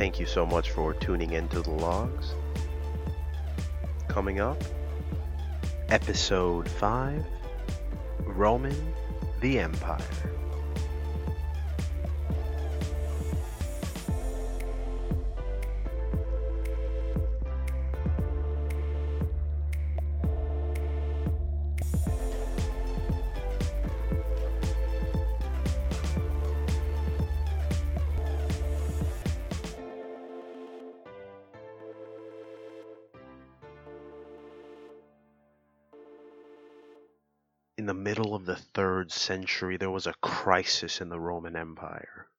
Thank you so much for tuning into the Logues. Coming up, episode 5 Roamin' the Empire. Century, there was a crisis in the Roman Empire.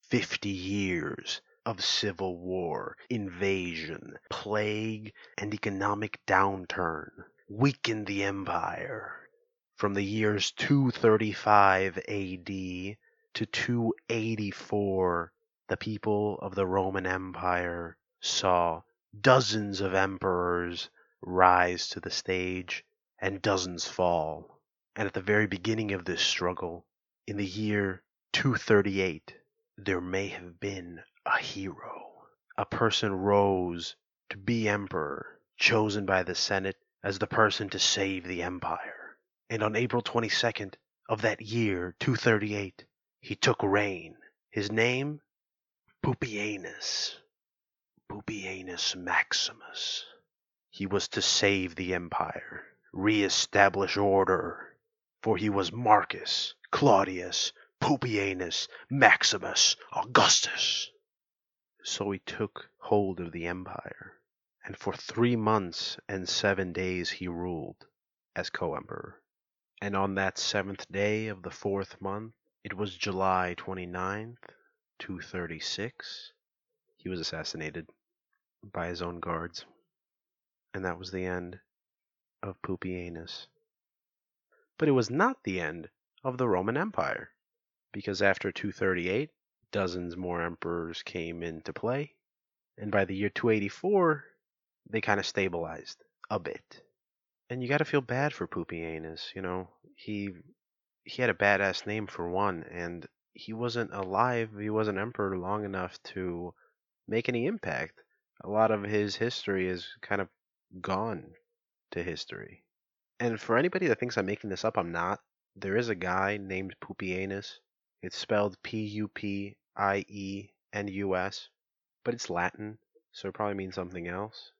Fifty years of civil war, invasion, plague, and economic downturn weakened the empire. From the years 235 AD to 284, the people of the Roman Empire saw dozens of emperors rise to the stage and dozens fall. And at the very beginning of this struggle, in the year 238, there may have been a hero. A person rose to be emperor, chosen by the Senate as the person to save the empire. And on April 22nd of that year, 238, he took reign. His name? Pupienus. Pupienus Maximus. He was to save the empire, re-establish order, for he was Marcus Claudius Pupienus Maximus Augustus. So he took hold of the empire, and for three months and seven days he ruled as co-emperor. And on that seventh day of the fourth month, it was July 29th, 236, he was assassinated by his own guards. And that was the end of Pupienus. But it was not the end of the Roman Empire, because after 238, dozens more emperors came into play, and by the year 284, they kind of stabilized a bit. And you got to feel bad for Pupienus, you know. He he had a badass name for one, and he wasn't alive, he wasn't emperor long enough to make any impact. A lot of his history is kind of gone to history. And for anybody that thinks I'm making this up, I'm not. There is a guy named Pupienus. It's spelled P U P I E N U S, but it's Latin, so it probably means something else.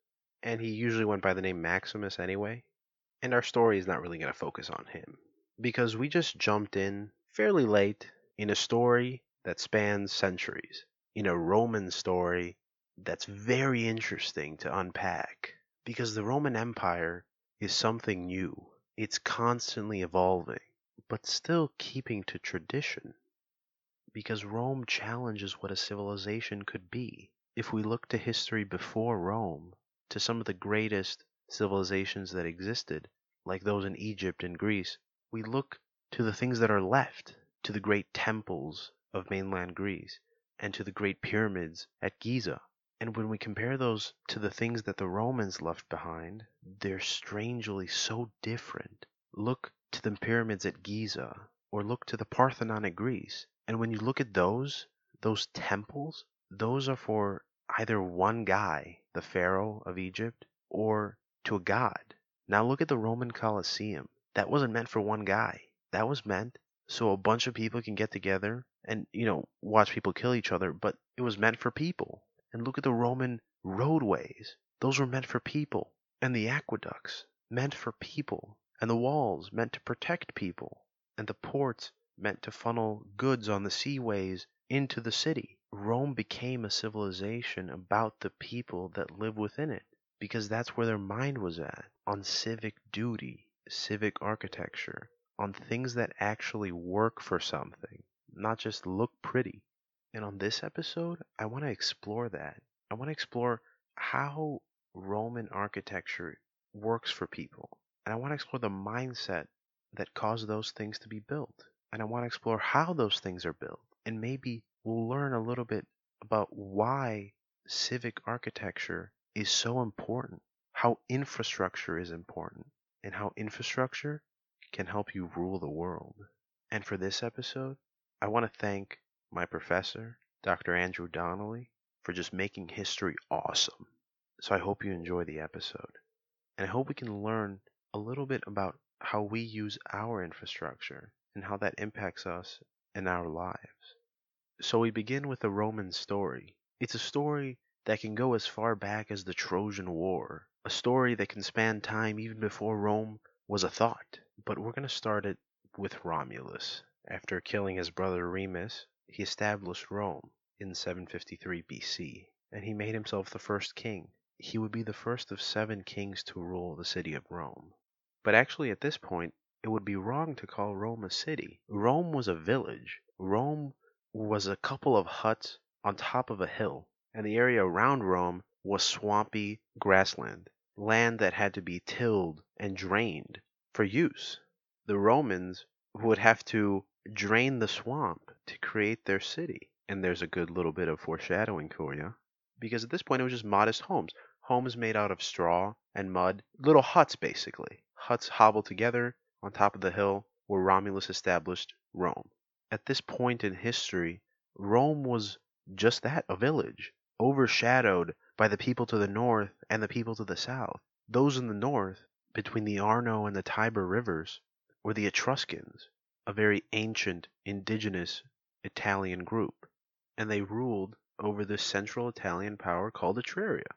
And he usually went by the name Maximus anyway. And our story is not really going to focus on him because we just jumped in fairly late in a story that spans centuries, in a Roman story that's very interesting to unpack because the Roman Empire is something new. It's constantly evolving, but still keeping to tradition. Because Rome challenges what a civilization could be. If we look to history before Rome, to some of the greatest civilizations that existed, like those in Egypt and Greece, we look to the things that are left, to the great temples of mainland Greece, and to the great pyramids at Giza. And when we compare those to the things that the Romans left behind, they're strangely so different. Look to the pyramids at Giza, or look to the Parthenon at Greece. And when you look at those, those temples, those are for either one guy, the Pharaoh of Egypt, or to a god. Now look at the Roman Colosseum. That wasn't meant for one guy. That was meant so a bunch of people can get together and, you know, watch people kill each other, but it was meant for people. And look at the Roman roadways. Those were meant for people. And the aqueducts, meant for people. And the walls, meant to protect people. And the ports, meant to funnel goods on the seaways into the city. Rome became a civilization about the people that live within it. Because that's where their mind was at on civic duty, civic architecture, on things that actually work for something, not just look pretty. And on this episode, I want to explore that. I want to explore how Roman architecture works for people. And I want to explore the mindset that caused those things to be built. And I want to explore how those things are built. And maybe we'll learn a little bit about why civic architecture is so important, how infrastructure is important, and how infrastructure can help you rule the world. And for this episode, I want to thank my professor, Dr. Andrew Donnelly, for just making history awesome. So I hope you enjoy the episode. And I hope we can learn a little bit about how we use our infrastructure and how that impacts us and our lives. So we begin with a Roman story. It's a story that can go as far back as the Trojan War, a story that can span time even before Rome was a thought. But we're going to start it with Romulus. After killing his brother Remus, he established Rome in 753 BC, and he made himself the first king. He would be the first of seven kings to rule the city of Rome. But actually, at this point, it would be wrong to call Rome a city. Rome was a village. Rome was a couple of huts on top of a hill, and the area around Rome was swampy grassland, land that had to be tilled and drained for use. The Romans would have to drain the swamp to create their city. And there's a good little bit of foreshadowing for you. Because at this point, it was just modest homes. Homes made out of straw and mud. Little huts, basically. Huts hobbled together on top of the hill where Romulus established Rome. At this point in history, Rome was just that a village, overshadowed by the people to the north and the people to the south. Those in the north, between the Arno and the Tiber rivers, were the Etruscans, a very ancient, indigenous Italian group, and they ruled over this central Italian power called Etruria.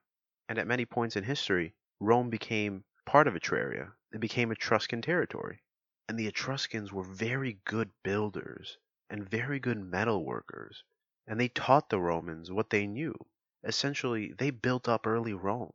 And at many points in history, Rome became part of Etruria. It became Etruscan territory. And the Etruscans were very good builders and very good metal workers, and they taught the Romans what they knew. Essentially, they built up early Rome.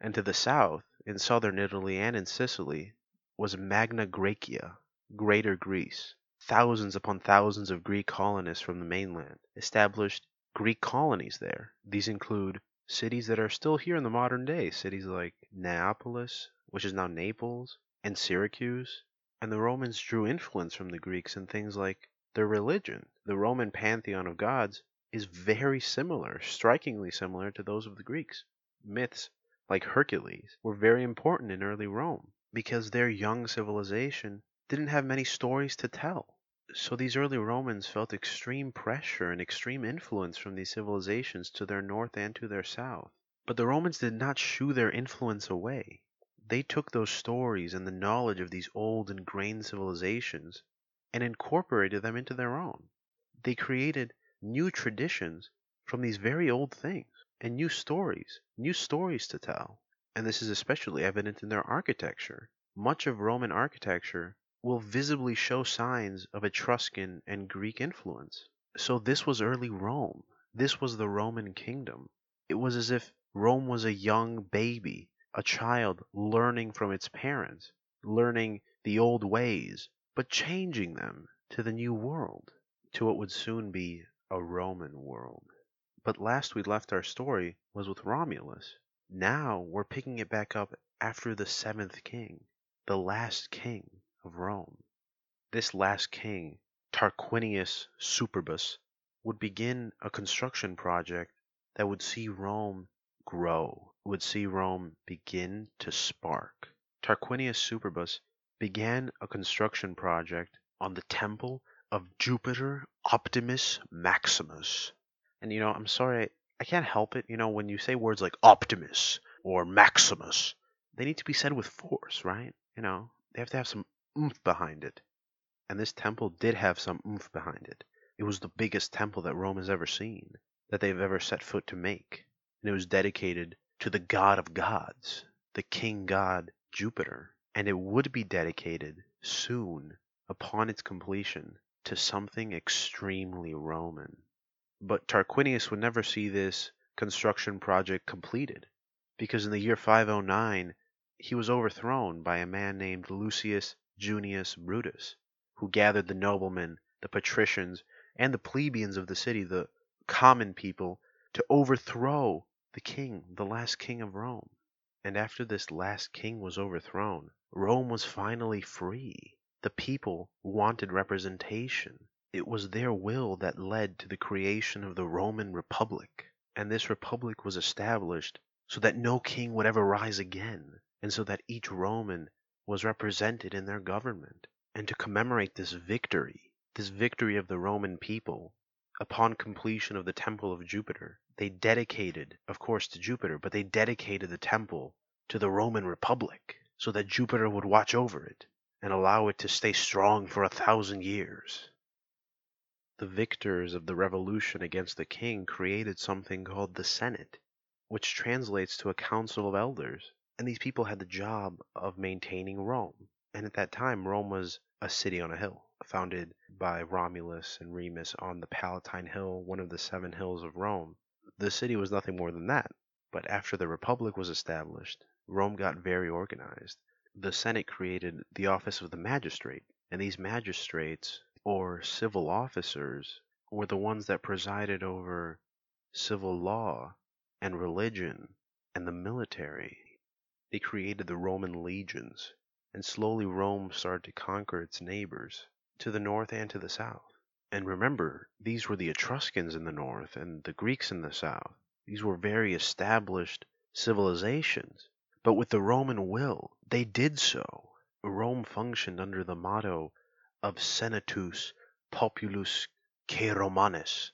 And to the south, in southern Italy and in Sicily, was Magna Graecia, Greater Greece. Thousands upon thousands of Greek colonists from the mainland established Greek colonies there. These include cities that are still here in the modern day, cities like Neapolis, which is now Naples, and Syracuse. And the Romans drew influence from the Greeks in things like their religion. The Roman pantheon of gods is very similar, strikingly similar to those of the Greeks. Myths like Hercules were very important in early Rome because their young civilization didn't have many stories to tell. So these early Romans felt extreme pressure and extreme influence from these civilizations to their north and to their south. But the Romans did not shoo their influence away. They took those stories and the knowledge of these old ingrained civilizations and incorporated them into their own. They created new traditions from these very old things and new stories, new stories to tell. And this is especially evident in their architecture. Much of Roman architecture will visibly show signs of Etruscan and Greek influence. So this was early Rome. This was the Roman kingdom. It was as if Rome was a young baby, a child learning from its parents, learning the old ways, but changing them to the new world, to what would soon be a Roman world. But last we left our story was with Romulus. Now we're picking it back up after the seventh king, the last king of Rome. This last king, Tarquinius Superbus, would begin a construction project that would see Rome grow, would see Rome begin to spark. Tarquinius Superbus began a construction project on the temple of Jupiter Optimus Maximus. And you know, I'm sorry, I can't help it. You know, when you say words like Optimus or Maximus, they need to be said with force, right? You know, they have to have some oomph behind it. And this temple did have some oomph behind it. It was the biggest temple that Rome has ever seen, that they've ever set foot to make. And it was dedicated to the god of gods, the king god Jupiter. And it would be dedicated soon, upon its completion, to something extremely Roman. But Tarquinius would never see this construction project completed, because in the year 509 he was overthrown by a man named Lucius Junius Brutus, who gathered the noblemen, the patricians, and the plebeians of the city, the common people, to overthrow the king, the last king of Rome. And after this last king was overthrown, Rome was finally free. The people wanted representation. It was their will that led to the creation of the Roman Republic. And this republic was established so that no king would ever rise again, and so that each Roman was represented in their government. And to commemorate this victory, this victory of the Roman people, upon completion of the Temple of Jupiter, they dedicated, of course, to Jupiter, but they dedicated the temple to the Roman Republic so that Jupiter would watch over it and allow it to stay strong for a thousand years. The victors of the revolution against the king created something called the Senate, which translates to a council of elders. And these people had the job of maintaining Rome. And at that time, Rome was a city on a hill, founded by Romulus and Remus on the Palatine Hill, one of the seven hills of Rome. The city was nothing more than that. But after the Republic was established, Rome got very organized. The Senate created the office of the magistrate, and these magistrates, or civil officers, were the ones that presided over civil law and religion and the military. They created the Roman legions, and slowly Rome started to conquer its neighbors to the north and to the south. And remember, these were the Etruscans in the north and the Greeks in the south. These were very established civilizations. But with the Roman will, they did so. Rome functioned under the motto of Senatus Populus que Romanus,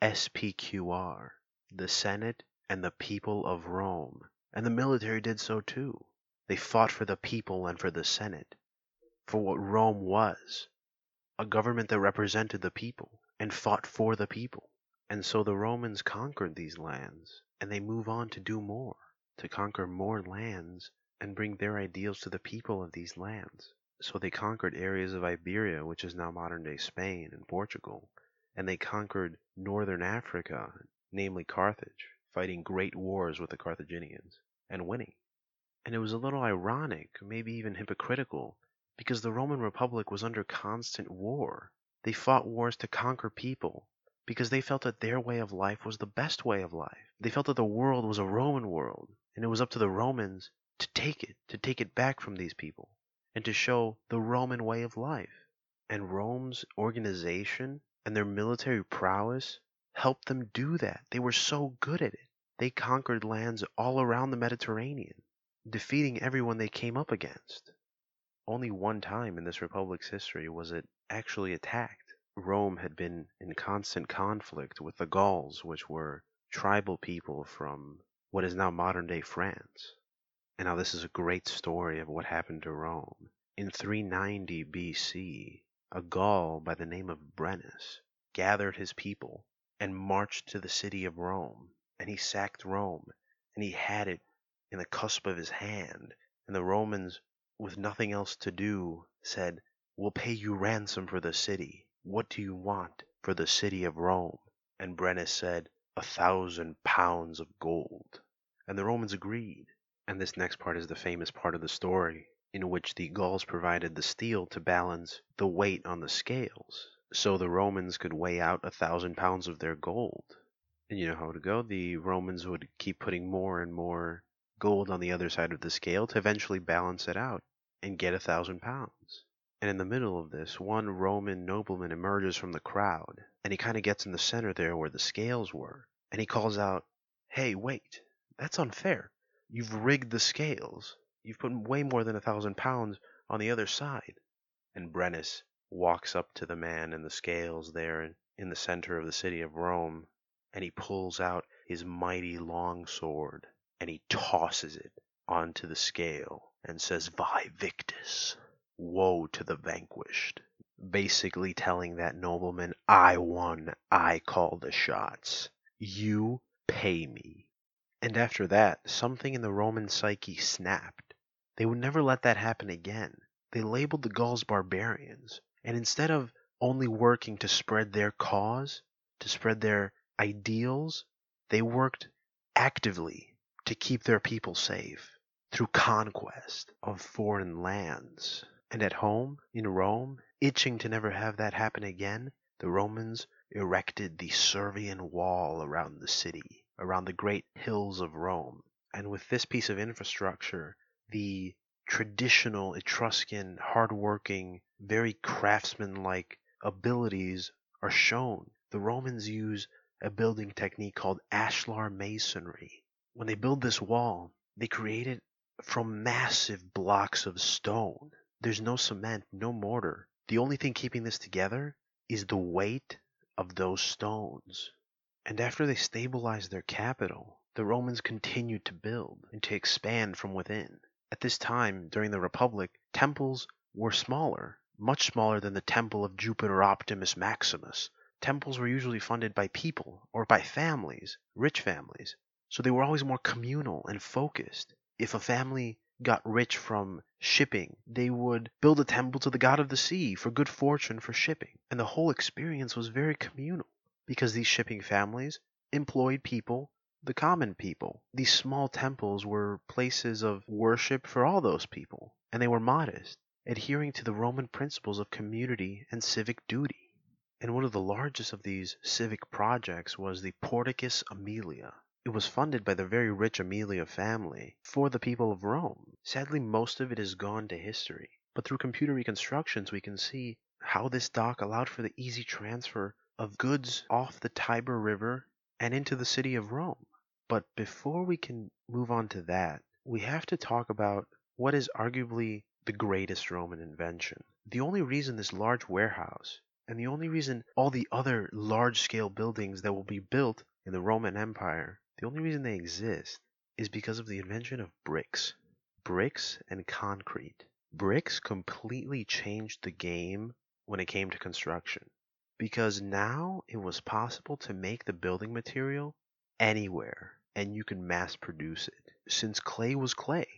SPQR, the Senate and the people of Rome. And the military did so too. They fought for the people and for the Senate, for what Rome was a government that represented the people and fought for the people. And so the Romans conquered these lands, and they move on to do more to conquer more lands and bring their ideals to the people of these lands. So they conquered areas of Iberia, which is now modern day Spain and Portugal, and they conquered northern Africa, namely Carthage, fighting great wars with the Carthaginians and winning. And it was a little ironic, maybe even hypocritical, because the Roman Republic was under constant war. They fought wars to conquer people because they felt that their way of life was the best way of life. They felt that the world was a Roman world and it was up to the Romans to take it, to take it back from these people, and to show the Roman way of life. And Rome's organization and their military prowess helped them do that. They were so good at it. They conquered lands all around the Mediterranean, defeating everyone they came up against. Only one time in this republic's history was it actually attacked. Rome had been in constant conflict with the Gauls, which were tribal people from what is now modern day France. And now this is a great story of what happened to Rome. In 390 BC, a Gaul by the name of Brennus gathered his people and marched to the city of Rome. And he sacked Rome, and he had it in the cusp of his hand. And the Romans, with nothing else to do, said, We'll pay you ransom for the city. What do you want for the city of Rome? And Brennus said, a thousand pounds of gold. And the Romans agreed. And this next part is the famous part of the story, in which the Gauls provided the steel to balance the weight on the scales, so the Romans could weigh out a thousand pounds of their gold. And you know how it would go? The Romans would keep putting more and more gold on the other side of the scale to eventually balance it out and get a thousand pounds. And in the middle of this, one Roman nobleman emerges from the crowd, and he kind of gets in the center there where the scales were, and he calls out, Hey, wait, that's unfair. You've rigged the scales. You've put way more than a thousand pounds on the other side. And Brennus walks up to the man in the scales there in the center of the city of Rome, and he pulls out his mighty long sword, and he tosses it onto the scale and says, Vae Victis. Woe to the vanquished. Basically telling that nobleman, I won, I call the shots. You pay me. And after that, something in the Roman psyche snapped. They would never let that happen again. They labeled the Gauls barbarians, and instead of only working to spread their cause, to spread their ideals, they worked actively to keep their people safe through conquest of foreign lands. And at home, in Rome, itching to never have that happen again, the Romans erected the Servian Wall around the city, around the great hills of Rome. And with this piece of infrastructure, the traditional Etruscan, hardworking, very craftsman-like abilities are shown. The Romans use a building technique called ashlar masonry. When they build this wall, they create it from massive blocks of stone. There's no cement, no mortar. The only thing keeping this together is the weight of those stones. And after they stabilized their capital, the Romans continued to build and to expand from within. At this time, during the Republic, temples were smaller, much smaller than the temple of Jupiter Optimus Maximus. Temples were usually funded by people or by families, rich families, so they were always more communal and focused. If a family got rich from shipping, they would build a temple to the god of the sea for good fortune for shipping. And the whole experience was very communal because these shipping families employed people, the common people. These small temples were places of worship for all those people, and they were modest, adhering to the Roman principles of community and civic duty. And one of the largest of these civic projects was the Porticus Aemilia. It was funded by the very rich Aemilia family for the people of Rome. Sadly, most of it has gone to history, but through computer reconstructions, we can see how this dock allowed for the easy transfer of goods off the Tiber River and into the city of Rome. But before we can move on to that, we have to talk about what is arguably the greatest Roman invention. The only reason this large warehouse and the only reason all the other large scale buildings that will be built in the Roman Empire the only reason they exist is because of the invention of bricks. Bricks and concrete. Bricks completely changed the game when it came to construction because now it was possible to make the building material anywhere and you can mass produce it. Since clay was clay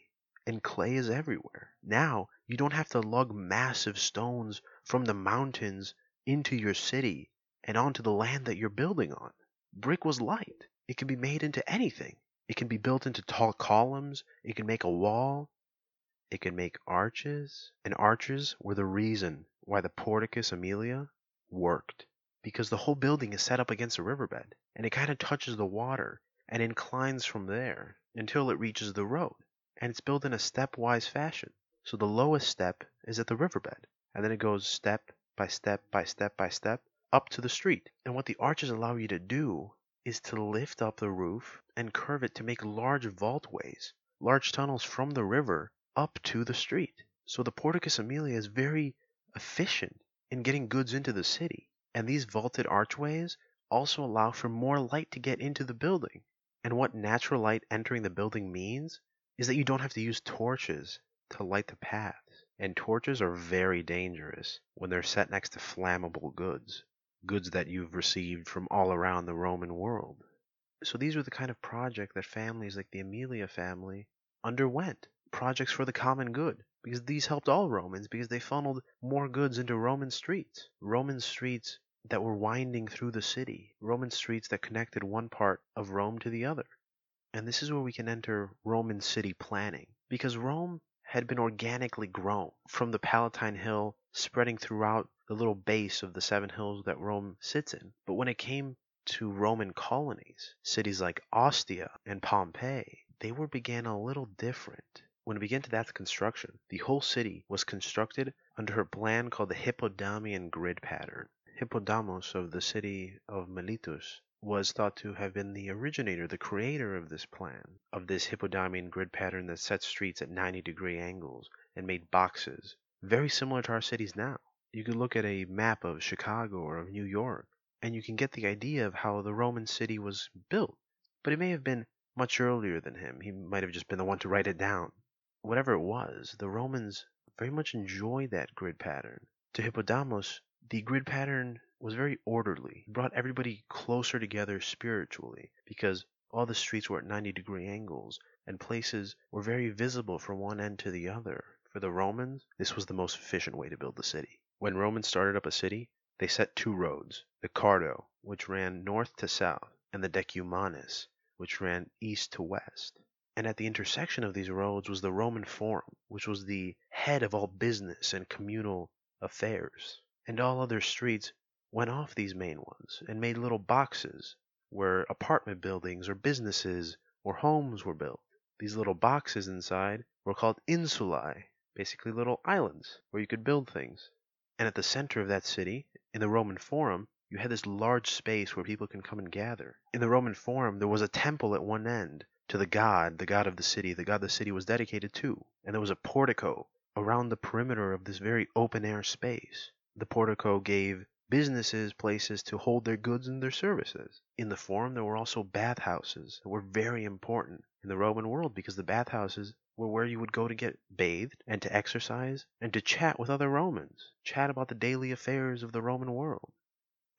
and clay is everywhere. Now you don't have to lug massive stones from the mountains into your city and onto the land that you're building on. Brick was light. It can be made into anything. It can be built into tall columns. It can make a wall. It can make arches. And arches were the reason why the Porticus Aemilia worked. Because the whole building is set up against a riverbed. And it kind of touches the water and inclines from there until it reaches the road. And it's built in a stepwise fashion. So the lowest step is at the riverbed. And then it goes step by step by step by step up to the street. And what the arches allow you to do is to lift up the roof and curve it to make large vaultways, large tunnels from the river up to the street. So the Porticus Aemilia is very efficient in getting goods into the city. And these vaulted archways also allow for more light to get into the building. And what natural light entering the building means is that you don't have to use torches to light the paths. And torches are very dangerous when they're set next to flammable goods goods that you've received from all around the Roman world. So these were the kind of project that families like the Aemilia family underwent. Projects for the common good. Because these helped all Romans because they funneled more goods into Roman streets. Roman streets that were winding through the city. Roman streets that connected one part of Rome to the other. And this is where we can enter Roman city planning. Because Rome had been organically grown from the Palatine Hill spreading throughout the little base of the seven hills that Rome sits in. But when it came to Roman colonies, cities like Ostia and Pompeii, they were began a little different. When it began to that construction, the whole city was constructed under a plan called the Hippodamian grid pattern. Hippodamos of the city of Miletus was thought to have been the originator, the creator of this plan, of this Hippodamian grid pattern that set streets at 90 degree angles and made boxes, very similar to our cities now. You could look at a map of Chicago or of New York, and you can get the idea of how the Roman city was built. But it may have been much earlier than him. He might have just been the one to write it down. Whatever it was, the Romans very much enjoyed that grid pattern. To Hippodamos, the grid pattern was very orderly. It brought everybody closer together spiritually because all the streets were at 90 degree angles and places were very visible from one end to the other. For the Romans, this was the most efficient way to build the city. When Romans started up a city, they set two roads, the Cardo, which ran north to south, and the Decumanus, which ran east to west. And at the intersection of these roads was the Roman Forum, which was the head of all business and communal affairs. And all other streets went off these main ones and made little boxes where apartment buildings or businesses or homes were built. These little boxes inside were called insulae, basically little islands where you could build things. And at the center of that city, in the Roman Forum, you had this large space where people can come and gather. In the Roman Forum, there was a temple at one end to the god, the god of the city, the god the city was dedicated to. And there was a portico around the perimeter of this very open air space. The portico gave businesses, places to hold their goods and their services. In the Forum, there were also bathhouses that were very important in the Roman world because the bathhouses were where you would go to get bathed and to exercise and to chat with other Romans, chat about the daily affairs of the Roman world.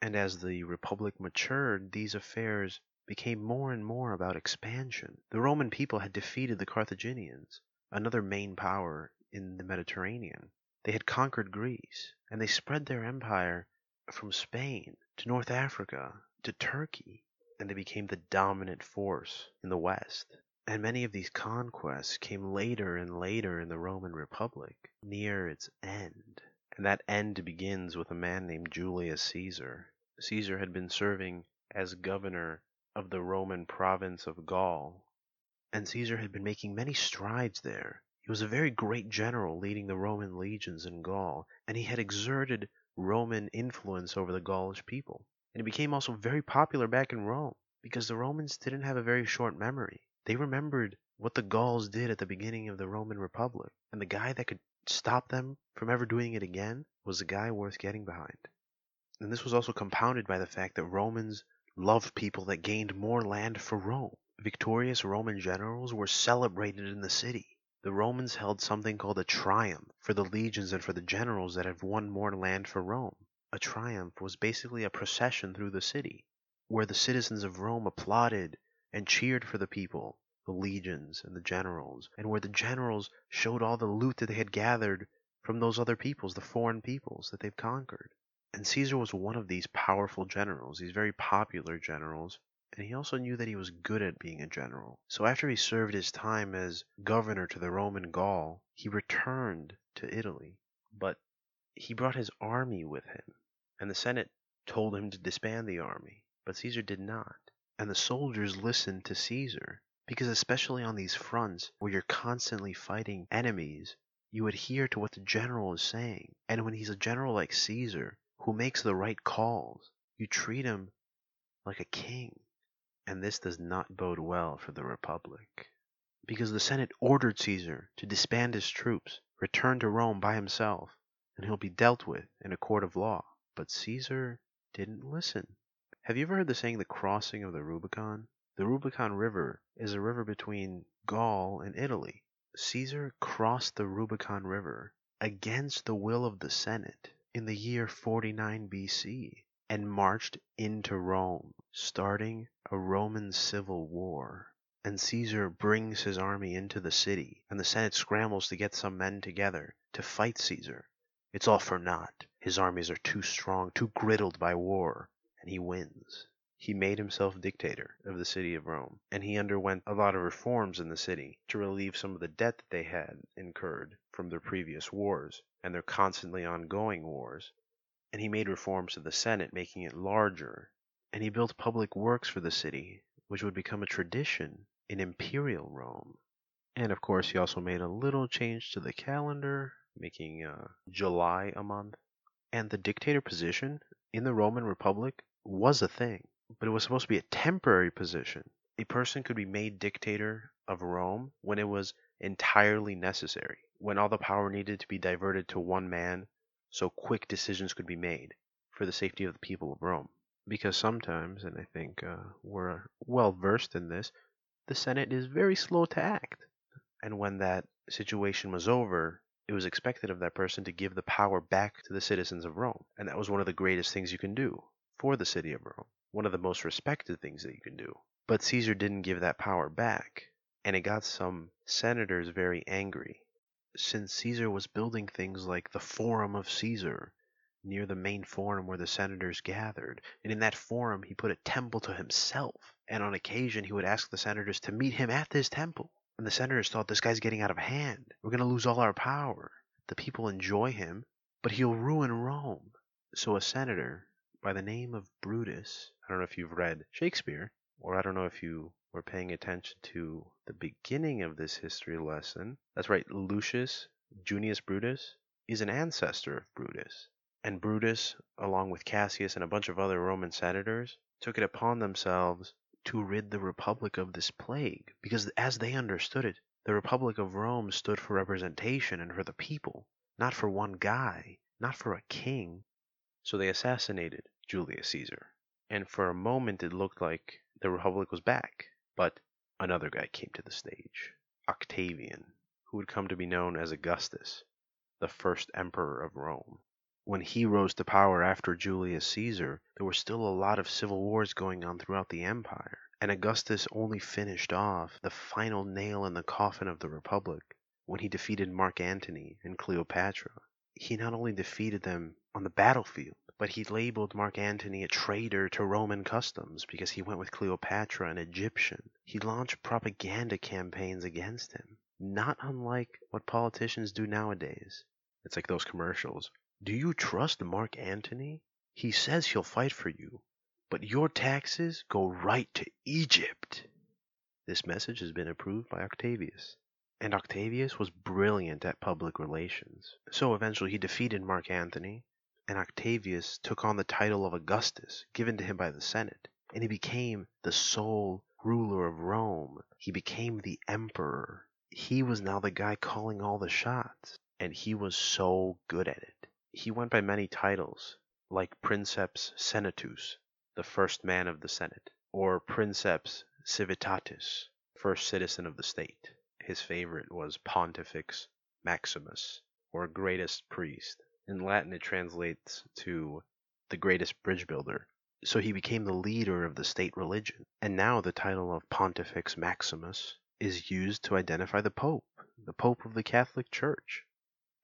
And as the Republic matured, these affairs became more and more about expansion. The Roman people had defeated the Carthaginians, another main power in the Mediterranean. They had conquered Greece, and they spread their empire from Spain to North Africa to Turkey, and they became the dominant force in the West. And many of these conquests came later and later in the Roman Republic, near its end. And that end begins with a man named Julius Caesar. Caesar had been serving as governor of the Roman province of Gaul, and Caesar had been making many strides there. He was a very great general leading the Roman legions in Gaul, and he had exerted Roman influence over the Gaulish people. And it became also very popular back in Rome because the Romans didn't have a very short memory. They remembered what the Gauls did at the beginning of the Roman Republic, and the guy that could stop them from ever doing it again was a guy worth getting behind. And this was also compounded by the fact that Romans loved people that gained more land for Rome. Victorious Roman generals were celebrated in the city. The Romans held something called a triumph for the legions and for the generals that had won more land for Rome. A triumph was basically a procession through the city, where the citizens of Rome applauded and cheered for the people, the legions and the generals, and where the generals showed all the loot that they had gathered from those other peoples, the foreign peoples that they've conquered. And Caesar was one of these powerful generals, these very popular generals, and he also knew that he was good at being a general. So after he served his time as governor to the Roman Gaul, he returned to Italy. But he brought his army with him, and the Senate told him to disband the army, but Caesar did not. And the soldiers listened to Caesar, because especially on these fronts where you're constantly fighting enemies, you adhere to what the general is saying. And when he's a general like Caesar, who makes the right calls, you treat him like a king and this does not bode well for the Republic. Because the Senate ordered Caesar to disband his troops, return to Rome by himself, and he'll be dealt with in a court of law. But Caesar didn't listen. Have you ever heard the saying the crossing of the Rubicon? The Rubicon River is a river between Gaul and Italy. Caesar crossed the Rubicon River against the will of the Senate in the year 49 BC and marched into Rome, starting a Roman civil war. And Caesar brings his army into the city, and the Senate scrambles to get some men together to fight Caesar. It's all for naught. His armies are too strong, too griddled by war, and he wins. He made himself dictator of the city of Rome, and he underwent a lot of reforms in the city to relieve some of the debt that they had incurred from their previous wars and their constantly ongoing wars and he made reforms to the Senate, making it larger, and he built public works for the city, which would become a tradition in imperial Rome. And of course, he also made a little change to the calendar, making uh, July a month. And the dictator position in the Roman Republic was a thing, but it was supposed to be a temporary position. A person could be made dictator of Rome when it was entirely necessary, when all the power needed to be diverted to one man so quick decisions could be made for the safety of the people of Rome. Because sometimes, and I think uh, we're well versed in this, the Senate is very slow to act. And when that situation was over, it was expected of that person to give the power back to the citizens of Rome. And that was one of the greatest things you can do for the city of Rome, one of the most respected things that you can do. But Caesar didn't give that power back, and it got some senators very angry since Caesar was building things like the Forum of Caesar near the main forum where the senators gathered, and in that forum he put a temple to himself, and on occasion he would ask the senators to meet him at this temple. And the senators thought this guy's getting out of hand. We're going to lose all our power. The people enjoy him, but he'll ruin Rome. So a senator by the name of Brutus, I don't know if you've read Shakespeare, or I don't know if you we're paying attention to the beginning of this history lesson. That's right, Lucius Junius Brutus is an ancestor of Brutus. And Brutus, along with Cassius and a bunch of other Roman senators, took it upon themselves to rid the Republic of this plague. Because as they understood it, the Republic of Rome stood for representation and for the people, not for one guy, not for a king, So they assassinated Julius Caesar. And for a moment it looked like the Republic was back. But another guy came to the stage Octavian, who would come to be known as Augustus, the first emperor of Rome. When he rose to power after Julius Caesar, there were still a lot of civil wars going on throughout the empire, and Augustus only finished off the final nail in the coffin of the Republic when he defeated Mark Antony and Cleopatra. He not only defeated them on the battlefield, but he labeled Mark Antony a traitor to Roman customs because he went with Cleopatra, an Egyptian. He launched propaganda campaigns against him, not unlike what politicians do nowadays. It's like those commercials. Do you trust Mark Antony? He says he'll fight for you, but your taxes go right to Egypt. This message has been approved by Octavius. And Octavius was brilliant at public relations. So eventually he defeated Mark Antony, and Octavius took on the title of Augustus, given to him by the Senate, and he became the sole ruler of Rome. He became the emperor. He was now the guy calling all the shots and he was so good at it. He went by many titles, like Princeps Senatus, the first man of the Senate, or Princeps Civitatis, first citizen of the state. His favorite was Pontifex Maximus, or greatest priest. In Latin, it translates to the greatest bridge builder. So he became the leader of the state religion. And now the title of Pontifex Maximus is used to identify the Pope, the Pope of the Catholic Church.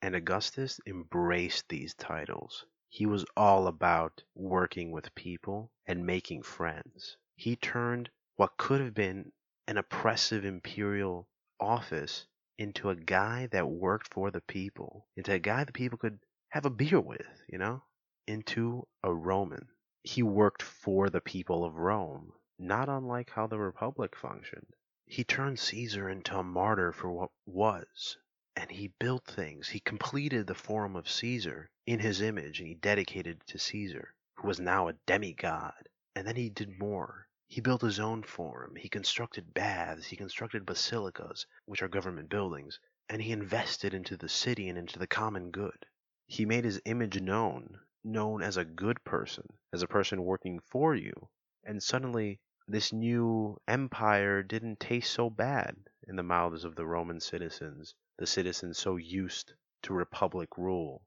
And Augustus embraced these titles. He was all about working with people and making friends. He turned what could have been an oppressive imperial office into a guy that worked for the people, into a guy the people could have a beer with, you know, into a Roman. He worked for the people of Rome, not unlike how the Republic functioned. He turned Caesar into a martyr for what was, and he built things. He completed the Forum of Caesar in his image, and he dedicated it to Caesar, who was now a demigod. And then he did more. He built his own forum. He constructed baths. He constructed basilicas, which are government buildings, and he invested into the city and into the common good. He made his image known, known as a good person, as a person working for you. And suddenly, this new empire didn't taste so bad in the mouths of the Roman citizens the citizens so used to republic rule,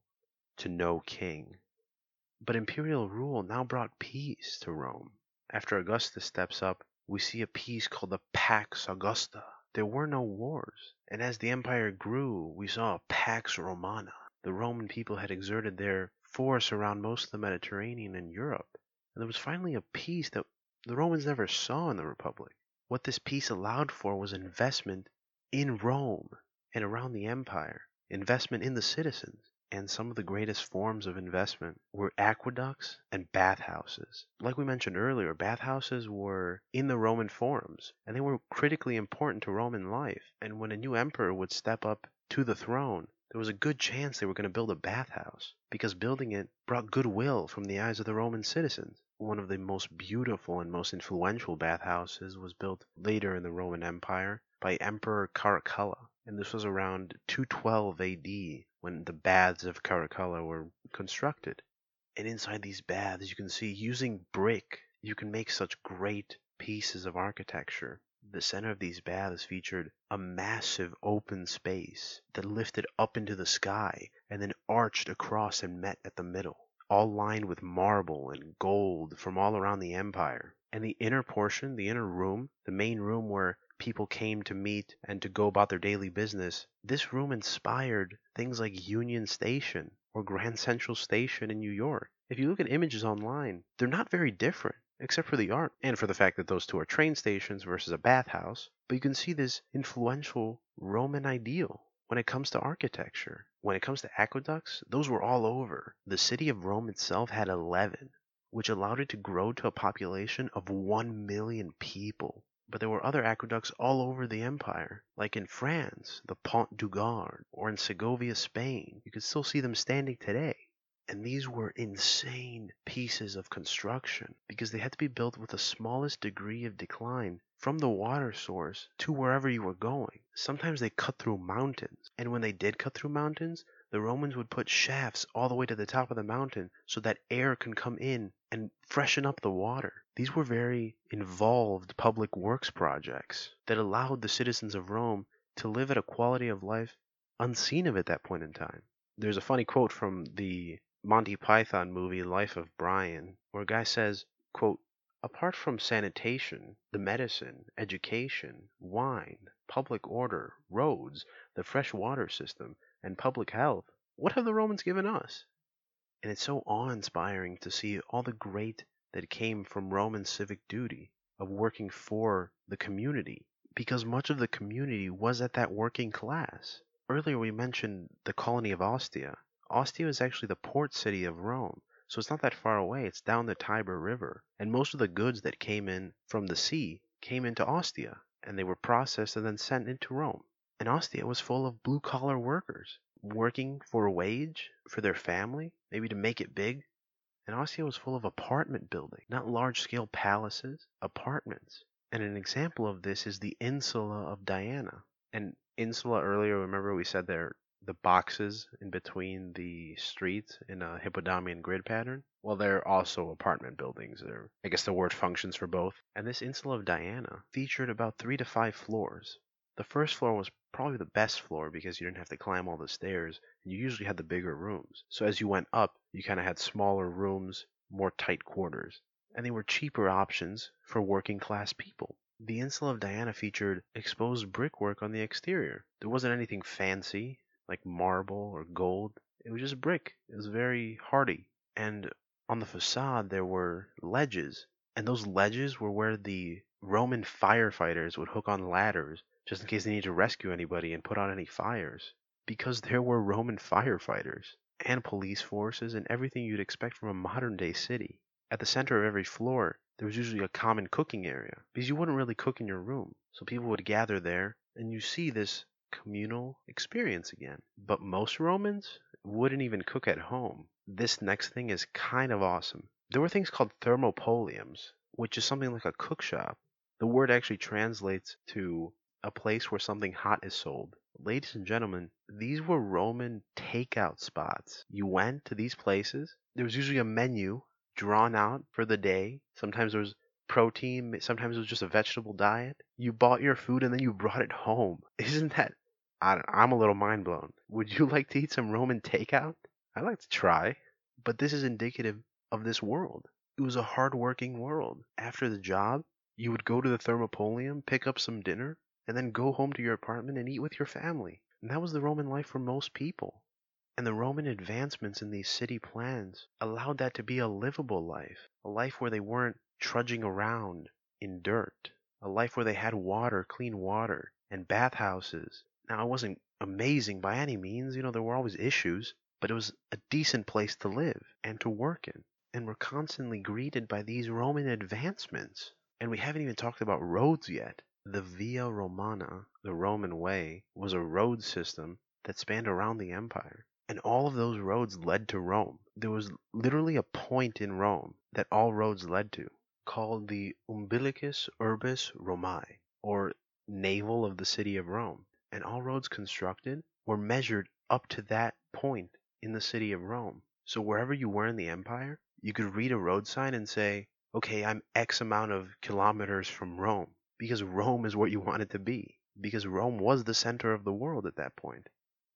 to no king. But imperial rule now brought peace to Rome. After Augustus steps up, we see a peace called the Pax Augusta. There were no wars, and as the empire grew, we saw a Pax Romana. The Roman people had exerted their force around most of the Mediterranean and Europe, and there was finally a peace that the Romans never saw in the Republic. What this peace allowed for was investment in Rome and around the empire, investment in the citizens. And some of the greatest forms of investment were aqueducts and bathhouses. Like we mentioned earlier, bathhouses were in the Roman forums, and they were critically important to Roman life. And when a new emperor would step up to the throne, there was a good chance they were going to build a bathhouse, because building it brought goodwill from the eyes of the Roman citizens. One of the most beautiful and most influential bathhouses was built later in the Roman Empire by Emperor Caracalla, and this was around 212 AD when the baths of Caracalla were constructed. And inside these baths, you can see using brick, you can make such great pieces of architecture. The center of these baths featured a massive open space that lifted up into the sky and then arched across and met at the middle, all lined with marble and gold from all around the empire. And the inner portion, the inner room, the main room where people came to meet and to go about their daily business, this room inspired things like Union Station or Grand Central Station in New York. If you look at images online, they're not very different, except for the art and for the fact that those two are train stations versus a bathhouse. But you can see this influential Roman ideal when it comes to architecture. When it comes to aqueducts, those were all over. The city of Rome itself had 11, which allowed it to grow to a population of 1 million people. But there were other aqueducts all over the empire, like in France, the Pont du Gard, or in Segovia, Spain. You can still see them standing today. And these were insane pieces of construction because they had to be built with the smallest degree of decline from the water source to wherever you were going. Sometimes they cut through mountains. And when they did cut through mountains, the Romans would put shafts all the way to the top of the mountain so that air can come in and freshen up the water. These were very involved public works projects that allowed the citizens of Rome to live at a quality of life unseen of at that point in time. There's a funny quote from the Monty Python movie Life of Brian, where a guy says, quote, Apart from sanitation, the medicine, education, wine, public order, roads, the fresh water system, and public health, what have the Romans given us? And it's so awe inspiring to see all the great that came from Roman civic duty of working for the community, because much of the community was at that working class. Earlier we mentioned the colony of Ostia. Ostia is actually the port city of Rome, so it's not that far away. It's down the Tiber River. And most of the goods that came in from the sea came into Ostia, and they were processed and then sent into Rome. And Ostia was full of blue collar workers working for a wage for their family, maybe to make it big. And Ostia was full of apartment building, not large scale palaces, apartments. And an example of this is the Insula of Diana. And Insula earlier, remember we said there the boxes in between the streets in a Hippodamian grid pattern? Well, they're also apartment buildings. I guess the word functions for both. And this Insula of Diana featured about three to five floors. The first floor was probably the best floor because you didn't have to climb all the stairs, and you usually had the bigger rooms. So as you went up, you kind of had smaller rooms, more tight quarters. And they were cheaper options for working class people. The Insula of Diana featured exposed brickwork on the exterior. There wasn't anything fancy, like marble or gold. It was just brick. It was very hardy. And on the facade, there were ledges. And those ledges were where the Roman firefighters would hook on ladders just in case they need to rescue anybody and put out any fires. Because there were Roman firefighters and police forces and everything you'd expect from a modern day city. At the center of every floor, there was usually a common cooking area because you wouldn't really cook in your room. So people would gather there, and you see this communal experience again. But most Romans wouldn't even cook at home. This next thing is kind of awesome. There were things called thermopoliums, which is something like a cook shop. The word actually translates to a place where something hot is sold. Ladies and gentlemen, these were Roman takeout spots. You went to these places, there was usually a menu drawn out for the day. Sometimes there was protein, sometimes it was just a vegetable diet. You bought your food and then you brought it home. Isn't that I am a little mind blown. Would you like to eat some Roman takeout? I'd like to try. But this is indicative of this world. It was a hard working world. After the job, you would go to the thermopolium, pick up some dinner, and then go home to your apartment and eat with your family. And that was the Roman life for most people. And the Roman advancements in these city plans allowed that to be a livable life, a life where they weren't trudging around in dirt, a life where they had water, clean water, and bathhouses. Now, it wasn't amazing by any means, you know, there were always issues, but it was a decent place to live and to work in. And we're constantly greeted by these Roman advancements. And we haven't even talked about roads yet. The Via Romana, the Roman way, was a road system that spanned around the empire. And all of those roads led to Rome. There was literally a point in Rome that all roads led to, called the Umbilicus Urbis Romae, or navel of the city of Rome. And all roads constructed were measured up to that point in the city of Rome. So wherever you were in the empire, you could read a road sign and say, okay, I'm X amount of kilometers from Rome, because Rome is where you want it to be, because Rome was the center of the world at that point.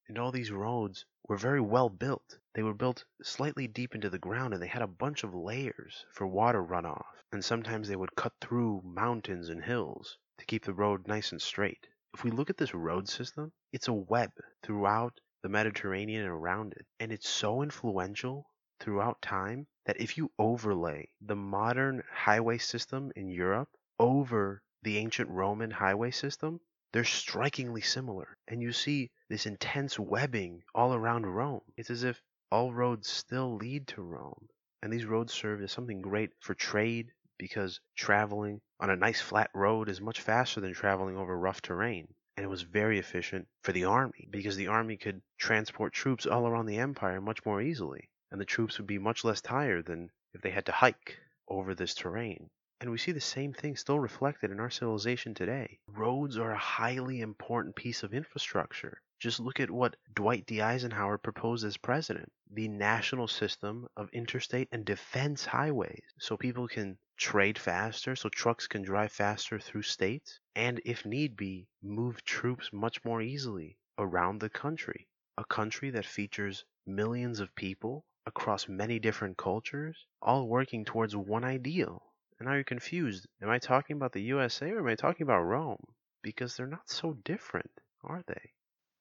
And all these roads were very well built. They were built slightly deep into the ground and they had a bunch of layers for water runoff. And sometimes they would cut through mountains and hills to keep the road nice and straight. If we look at this road system, it's a web throughout the Mediterranean and around it. And it's so influential throughout time that if you overlay the modern highway system in Europe over the ancient Roman highway system, they're strikingly similar. And you see this intense webbing all around Rome. It's as if all roads still lead to Rome. And these roads serve as something great for trade because traveling on a nice flat road is much faster than traveling over rough terrain. And it was very efficient for the army because the army could transport troops all around the empire much more easily. and the troops would be much less tired than if they had to hike over this terrain. And we see the same thing still reflected in our civilization today. Roads are a highly important piece of infrastructure. Just look at what Dwight D. Eisenhower proposed as president the national system of interstate and defense highways so people can trade faster, so trucks can drive faster through states, and if need be, move troops much more easily around the country. A country that features millions of people across many different cultures, all working towards one ideal. And now you're confused. Am I talking about the USA or am I talking about Rome? Because they're not so different, are they?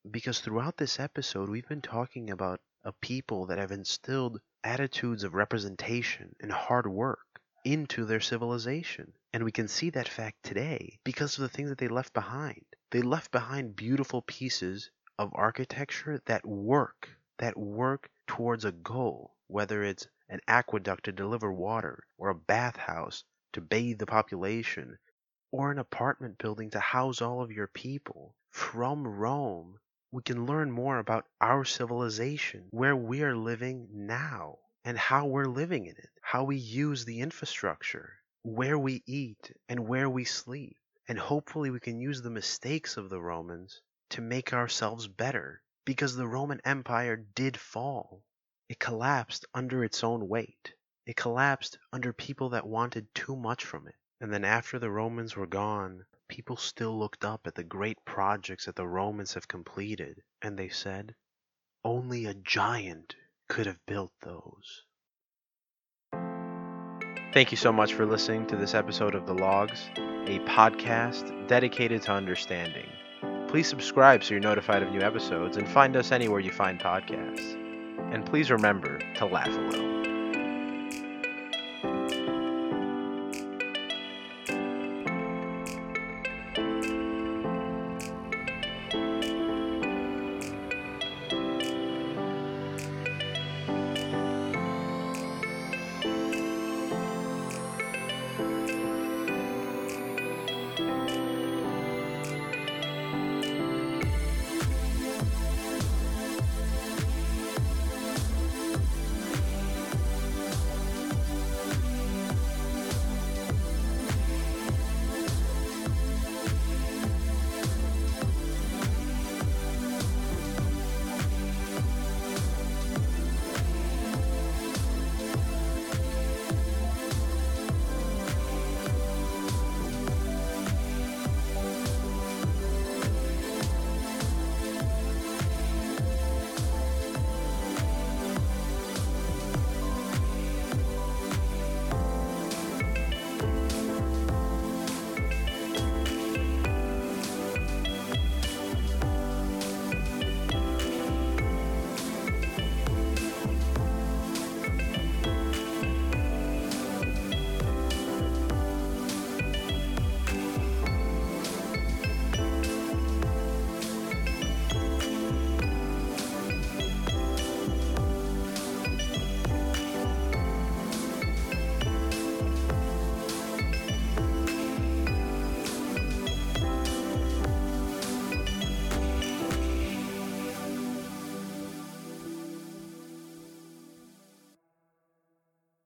Because throughout this episode, we've been talking about a people that have instilled attitudes of representation and hard work into their civilization. And we can see that fact today because of the things that they left behind. They left behind beautiful pieces of architecture that work, that work towards a goal, whether it's an aqueduct to deliver water, or a bathhouse to bathe the population, or an apartment building to house all of your people. From Rome, we can learn more about our civilization, where we are living now, and how we're living in it, how we use the infrastructure, where we eat, and where we sleep. And hopefully, we can use the mistakes of the Romans to make ourselves better, because the Roman Empire did fall. It collapsed under its own weight. It collapsed under people that wanted too much from it. And then after the Romans were gone, people still looked up at the great projects that the Romans have completed, and they said, only a giant could have built those. Thank you so much for listening to this episode of The Logues, a podcast dedicated to understanding. Please subscribe so you're notified of new episodes and find us anywhere you find podcasts. And please remember to laugh a little.